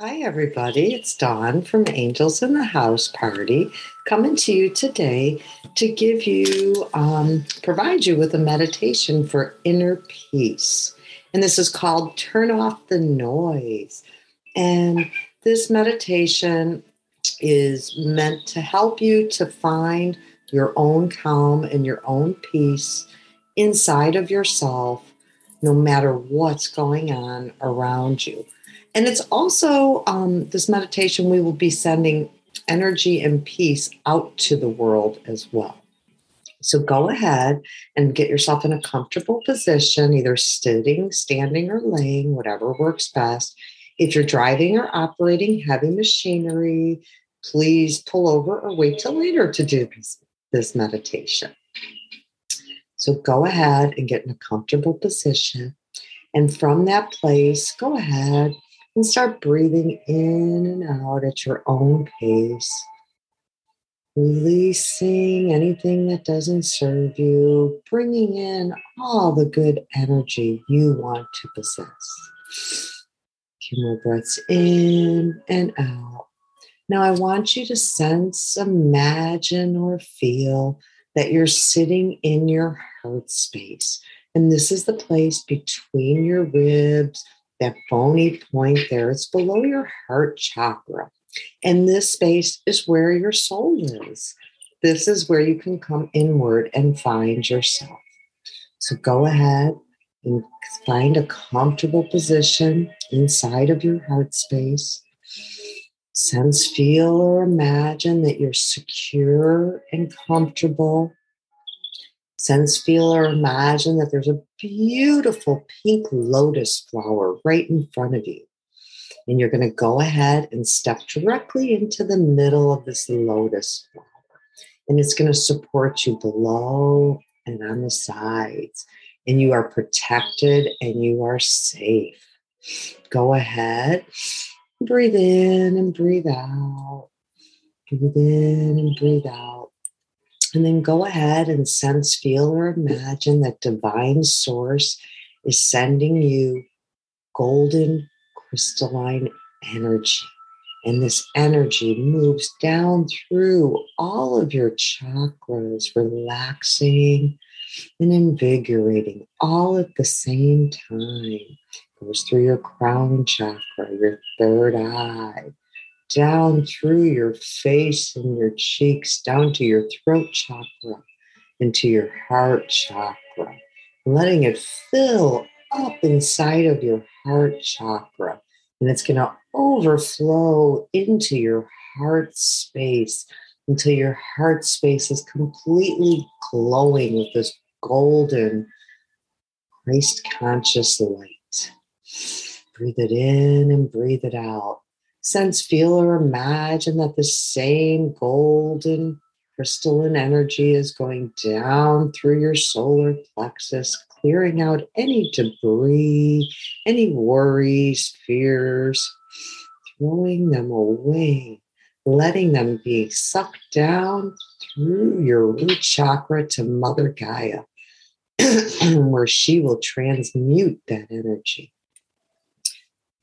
Hi, everybody. It's Dawn from Angels in the House Party coming to you today to give you, um, provide you with a meditation for inner peace. And this is called Turn Off the Noise. And this meditation is meant to help you to find your own calm and your own peace inside of yourself, no matter what's going on around you. And it's also um, this meditation, we will be sending energy and peace out to the world as well. So go ahead and get yourself in a comfortable position, either sitting, standing, or laying, whatever works best. If you're driving or operating heavy machinery, please pull over or wait till later to do this, this meditation. So go ahead and get in a comfortable position. And from that place, go ahead and start breathing in and out at your own pace. Releasing anything that doesn't serve you, bringing in all the good energy you want to possess. Few more breaths in and out. Now, I want you to sense, imagine, or feel that you're sitting in your heart space. And this is the place between your ribs, that bony point there. It's below your heart chakra. And this space is where your soul is. This is where you can come inward and find yourself. So go ahead and find a comfortable position inside of your heart space. Sense, feel, or imagine that you're secure and comfortable sense, feel, or imagine that there's a beautiful pink lotus flower right in front of you. And you're going to go ahead and step directly into the middle of this lotus flower. And it's going to support you below and on the sides. And you are protected and you are safe. Go ahead, breathe in and breathe out. Breathe in and breathe out. And then go ahead and sense, feel, or imagine that divine source is sending you golden crystalline energy. And this energy moves down through all of your chakras, relaxing and invigorating all at the same time. Goes through your crown chakra, your third eye, down through your face and your cheeks, down to your throat chakra, into your heart chakra, letting it fill up inside of your heart chakra. And it's going to overflow into your heart space until your heart space is completely glowing with this golden Christ conscious light. Breathe it in and breathe it out sense, feel, or imagine that the same golden crystalline energy is going down through your solar plexus, clearing out any debris, any worries, fears, throwing them away, letting them be sucked down through your root chakra to Mother Gaia, where she will transmute that energy.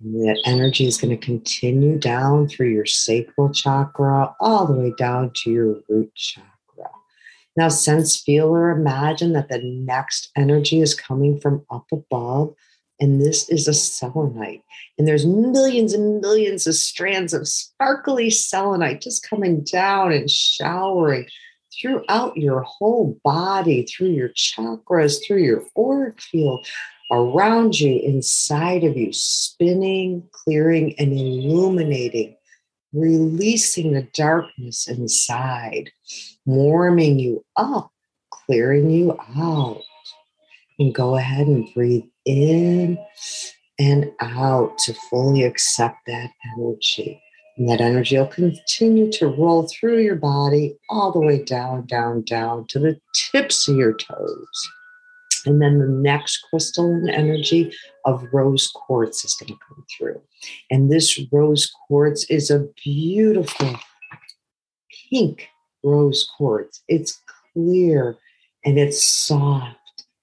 And that energy is going to continue down through your sacral chakra, all the way down to your root chakra. Now, sense, feel, or imagine that the next energy is coming from up above. And this is a selenite. And there's millions and millions of strands of sparkly selenite just coming down and showering throughout your whole body, through your chakras, through your auric field, around you, inside of you, spinning, clearing, and illuminating, releasing the darkness inside, warming you up, clearing you out. And go ahead and breathe in and out to fully accept that energy. And that energy will continue to roll through your body all the way down, down, down to the tips of your toes. And then the next crystalline energy of rose quartz is going to come through. And this rose quartz is a beautiful pink rose quartz. It's clear and it's soft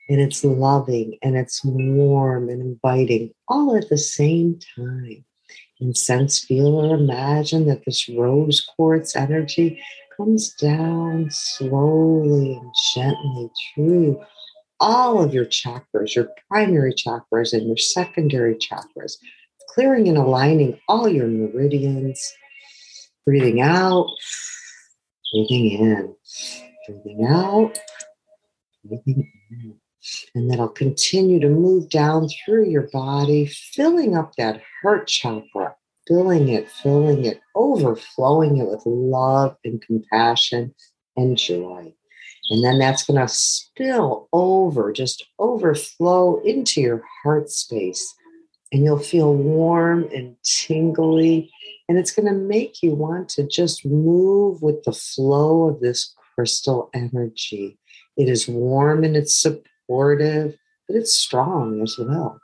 and it's loving and it's warm and inviting all at the same time. And sense, feel, or imagine that this rose quartz energy comes down slowly and gently through all of your chakras, your primary chakras and your secondary chakras, clearing and aligning all your meridians. Breathing out, breathing in, breathing out, breathing in. And that'll continue to move down through your body, filling up that heart chakra, filling it, filling it, overflowing it with love and compassion and joy. And then that's going to spill over, just overflow into your heart space. And you'll feel warm and tingly. And it's going to make you want to just move with the flow of this crystal energy. It is warm and it's supportive, but it's strong as well.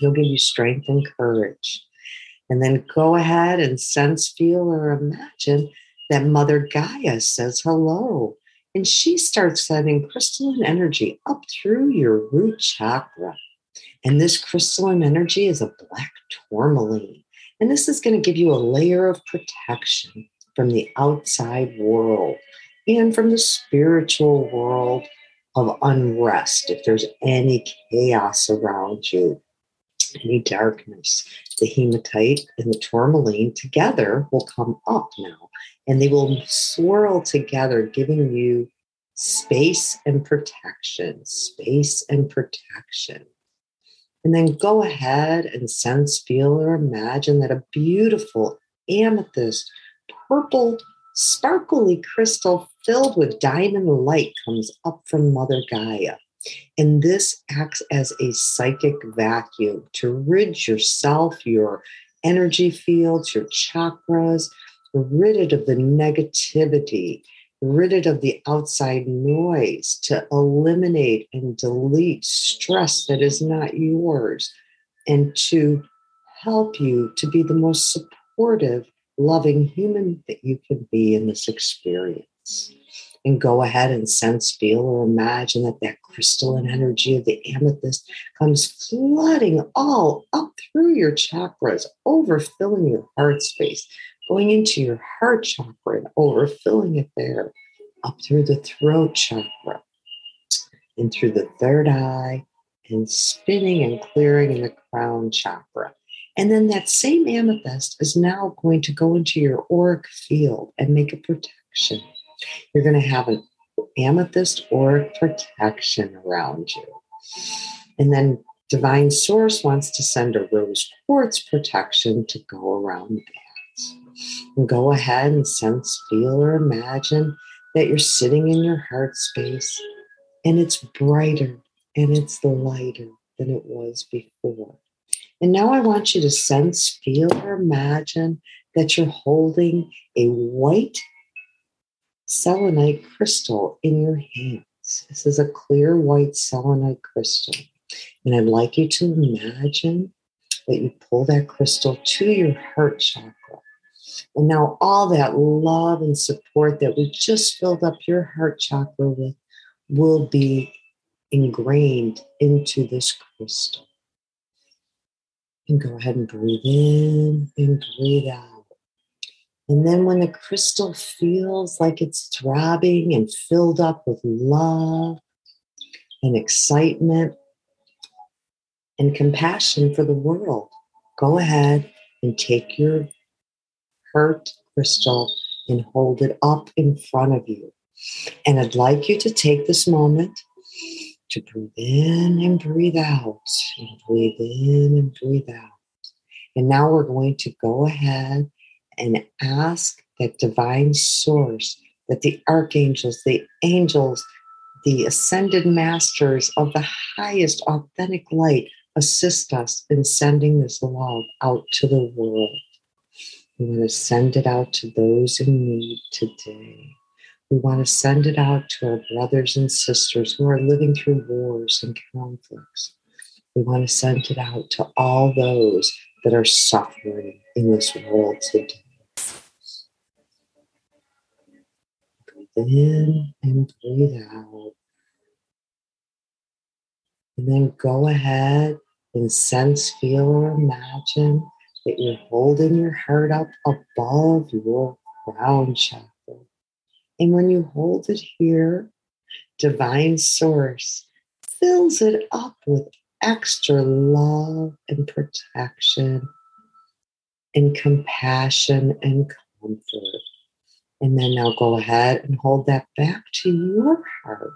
It'll give you strength and courage. And then go ahead and sense, feel, or imagine that Mother Gaia says hello. And she starts sending crystalline energy up through your root chakra. And this crystalline energy is a black tourmaline. And this is going to give you a layer of protection from the outside world and from the spiritual world of unrest. If there's any chaos around you, any darkness, the hematite and the tourmaline together will come up now and they will swirl together, giving you space and protection, space and protection. And then go ahead and sense, feel, or imagine that a beautiful amethyst, purple, sparkly crystal filled with diamond light comes up from Mother Gaia. And this acts as a psychic vacuum to rid yourself, your energy fields, your chakras, rid it of the negativity, rid it of the outside noise, to eliminate and delete stress that is not yours, and to help you to be the most supportive, loving human that you can be in this experience and go ahead and sense, feel, or imagine that that crystalline energy of the amethyst comes flooding all up through your chakras, overfilling your heart space, going into your heart chakra and overfilling it there, up through the throat chakra and through the third eye, and spinning and clearing in the crown chakra. And then that same amethyst is now going to go into your auric field and make a protection you're going to have an amethyst or protection around you. And then Divine Source wants to send a rose quartz protection to go around that. And go ahead and sense, feel, or imagine that you're sitting in your heart space and it's brighter and it's lighter than it was before. And now I want you to sense, feel, or imagine that you're holding a white selenite crystal in your hands. This is a clear white selenite crystal. And I'd like you to imagine that you pull that crystal to your heart chakra. And now all that love and support that we just filled up your heart chakra with will be ingrained into this crystal. And go ahead and breathe in and breathe out. And then when the crystal feels like it's throbbing and filled up with love and excitement and compassion for the world, go ahead and take your hurt crystal and hold it up in front of you. And I'd like you to take this moment to breathe in and breathe out, and breathe in and breathe out. And now we're going to go ahead and ask that divine source, that the archangels, the angels, the ascended masters of the highest authentic light assist us in sending this love out to the world. We want to send it out to those in need today. We want to send it out to our brothers and sisters who are living through wars and conflicts. We want to send it out to all those that are suffering in this world today. In and breathe out. And then go ahead and sense, feel, or imagine that you're holding your heart up above your crown chakra. And when you hold it here, divine source fills it up with extra love and protection and compassion and comfort. And then now go ahead and hold that back to your heart,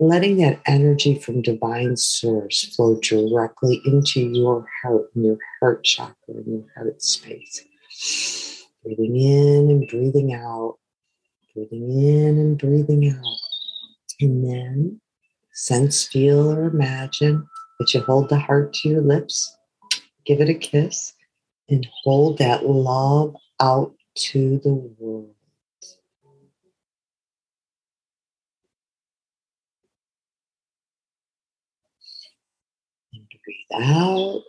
letting that energy from divine source flow directly into your heart and your heart chakra and your heart space. Breathing in and breathing out, breathing in and breathing out. And then sense, feel, or imagine that you hold the heart to your lips, give it a kiss, and hold that love out to the world. And breathe out,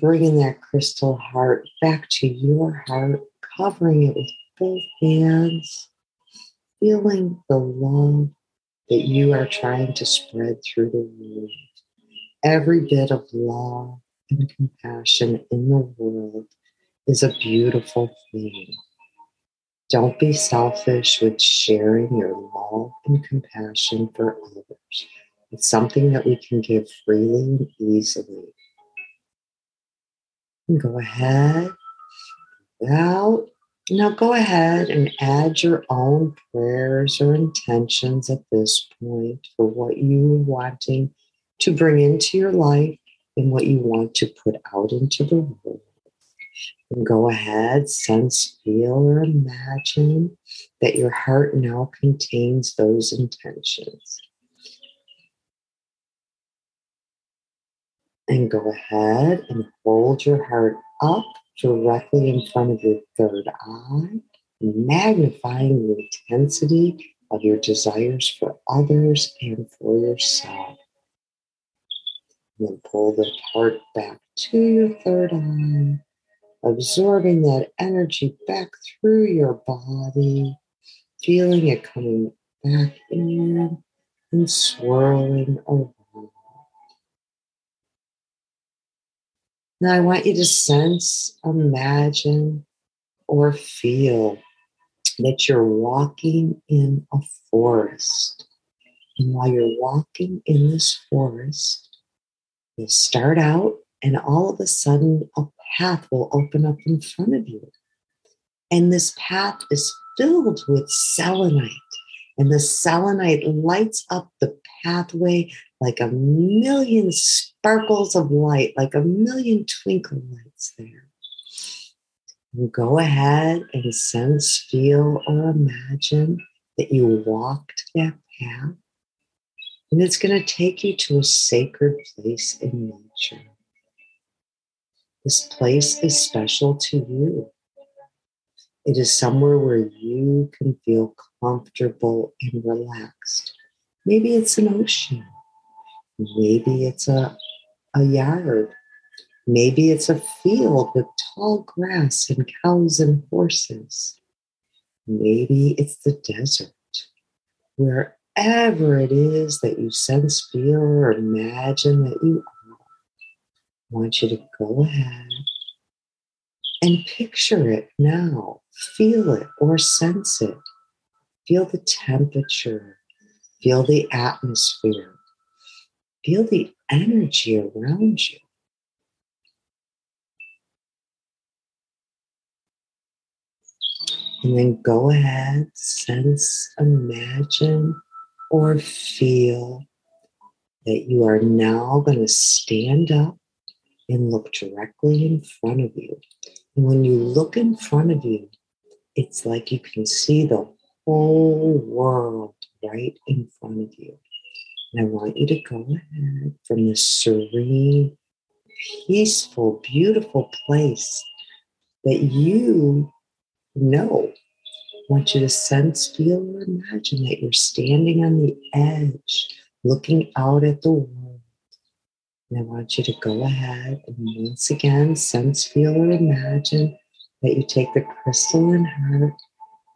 bringing that crystal heart back to your heart, covering it with both hands, feeling the love that you are trying to spread through the world. Every bit of love and compassion in the world is a beautiful thing. Don't be selfish with sharing your love and compassion for others. It's something that we can give freely and easily. And go ahead, out. Now go ahead and add your own prayers or intentions at this point for what you are wanting to bring into your life and what you want to put out into the world. And go ahead, sense, feel, or imagine that your heart now contains those intentions. And go ahead and hold your heart up directly in front of your third eye, magnifying the intensity of your desires for others and for yourself. And then pull the heart back to your third eye, absorbing that energy back through your body, feeling it coming back in and swirling around. Now, I want you to sense, imagine, or feel that you're walking in a forest. And while you're walking in this forest, You'll start out, and all of a sudden, a path will open up in front of you. And this path is filled with selenite. And the selenite lights up the pathway like a million sparkles of light, like a million twinkle lights there. And go ahead and sense, feel, or imagine that you walked that path and it's going to take you to a sacred place in nature. This place is special to you. It is somewhere where you can feel comfortable and relaxed. Maybe it's an ocean. Maybe it's a, a yard. Maybe it's a field with tall grass and cows and horses. Maybe it's the desert where whatever it is that you sense, feel, or imagine that you are, I want you to go ahead and picture it now. Feel it or sense it. Feel the temperature. Feel the atmosphere. Feel the energy around you. And then go ahead, sense, imagine, or feel that you are now going to stand up and look directly in front of you. And when you look in front of you, it's like you can see the whole world right in front of you. And I want you to go ahead from this serene, peaceful, beautiful place that you know I want you to sense, feel, or imagine that you're standing on the edge, looking out at the world. And I want you to go ahead and once again sense, feel, or imagine that you take the crystalline heart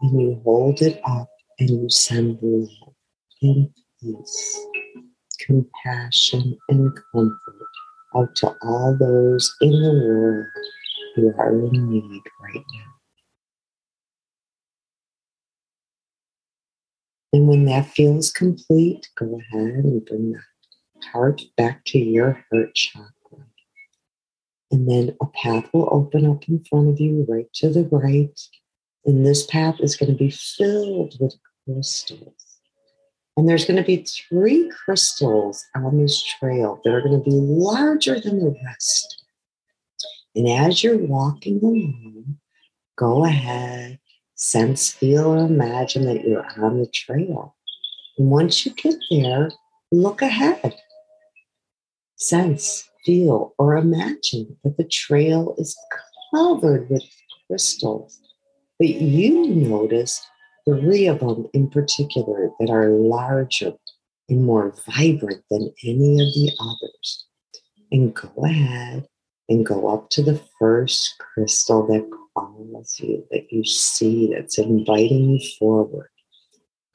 and you hold it up and you send love and peace, compassion, and comfort out to all those in the world who are in need right now. And when that feels complete, go ahead and bring the heart back to your heart chakra. And then a path will open up in front of you, right to the right. And this path is going to be filled with crystals. And there's going to be three crystals on this trail that are going to be larger than the rest. And as you're walking along, go ahead, sense, feel, or imagine that you're on the trail. And once you get there, look ahead. Sense, feel, or imagine that the trail is covered with crystals. But you notice three of them in particular that are larger and more vibrant than any of the others. And go ahead and go up to the first crystal that calls you, that you see, that's inviting you forward.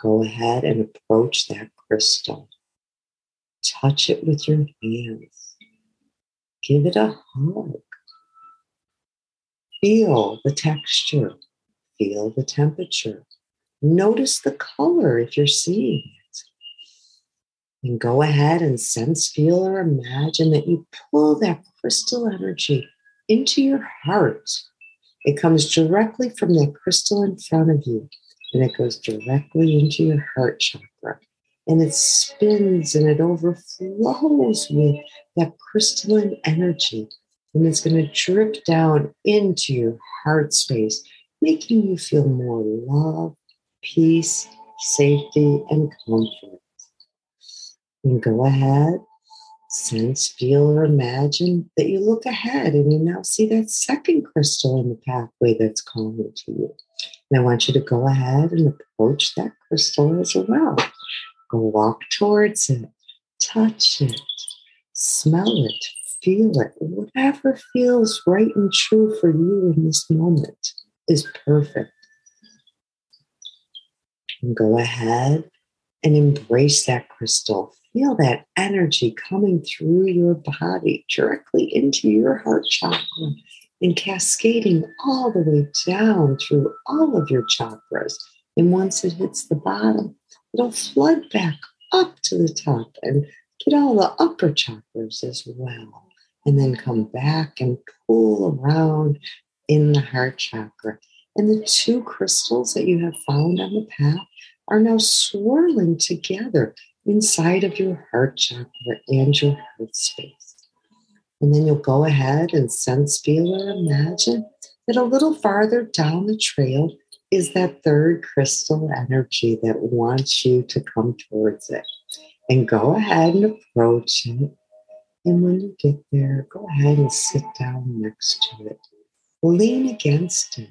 Go ahead and approach that crystal. Touch it with your hands. Give it a hug. Feel the texture. Feel the temperature. Notice the color if you're seeing it. And go ahead and sense, feel, or imagine that you pull that crystal energy into your heart. It comes directly from that crystal in front of you and it goes directly into your heart chakra. And it spins and it overflows with that crystalline energy. And it's going to drip down into your heart space, making you feel more love, peace, safety, and comfort. And go ahead, sense, feel, or imagine that you look ahead and you now see that second crystal in the pathway that's calling to you. And I want you to go ahead and approach that crystal as well. Go walk towards it, touch it, smell it, feel it. Whatever feels right and true for you in this moment is perfect can go ahead and embrace that crystal. Feel that energy coming through your body directly into your heart chakra and cascading all the way down through all of your chakras. And once it hits the bottom, it'll flood back up to the top and get all the upper chakras as well. And then come back and pull around in the heart chakra. And the two crystals that you have found on the path are now swirling together inside of your heart chakra and your heart space. And then you'll go ahead and sense, feel, or imagine that a little farther down the trail is that third crystal energy that wants you to come towards it. And go ahead and approach it. And when you get there, go ahead and sit down next to it. Lean against it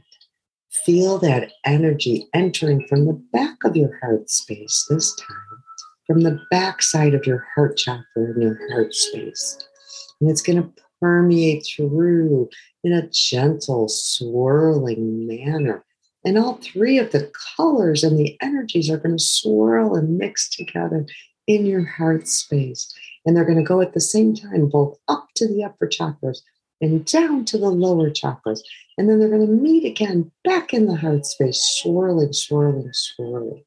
Feel that energy entering from the back of your heart space this time, from the back side of your heart chakra and your heart space. And it's going to permeate through in a gentle, swirling manner. And all three of the colors and the energies are going to swirl and mix together in your heart space. And they're going to go at the same time, both up to the upper chakras and down to the lower chakras. And then they're going to meet again back in the heart space, swirling, swirling, swirling.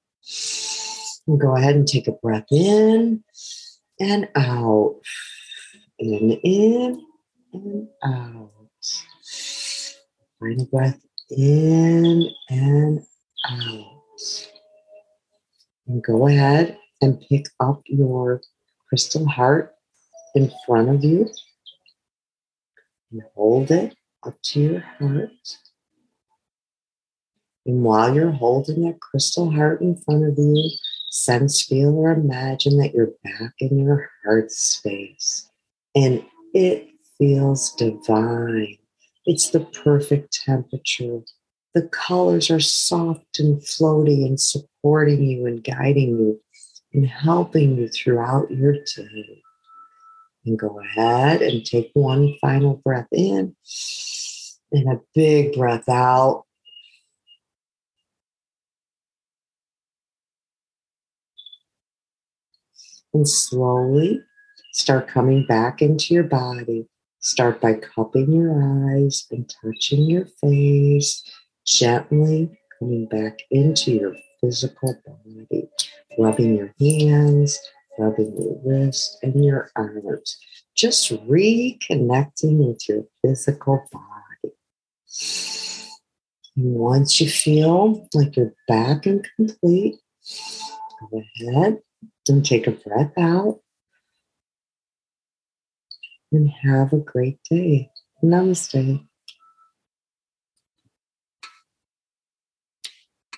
And go ahead and take a breath in and out. And in and out. Final breath in and out. And go ahead and pick up your crystal heart in front of you and hold it up to your heart. And while you're holding that crystal heart in front of you, sense, feel, or imagine that you're back in your heart space. And it feels divine. It's the perfect temperature. The colors are soft and floaty and supporting you and guiding you and helping you throughout your day. And go ahead and take one final breath in and a big breath out. And slowly start coming back into your body. Start by cupping your eyes and touching your face, gently coming back into your physical body, rubbing your hands, rubbing your wrists and your arms, just reconnecting with your physical body. And once you feel like you're back and complete, go ahead and take a breath out and have a great day. Namaste.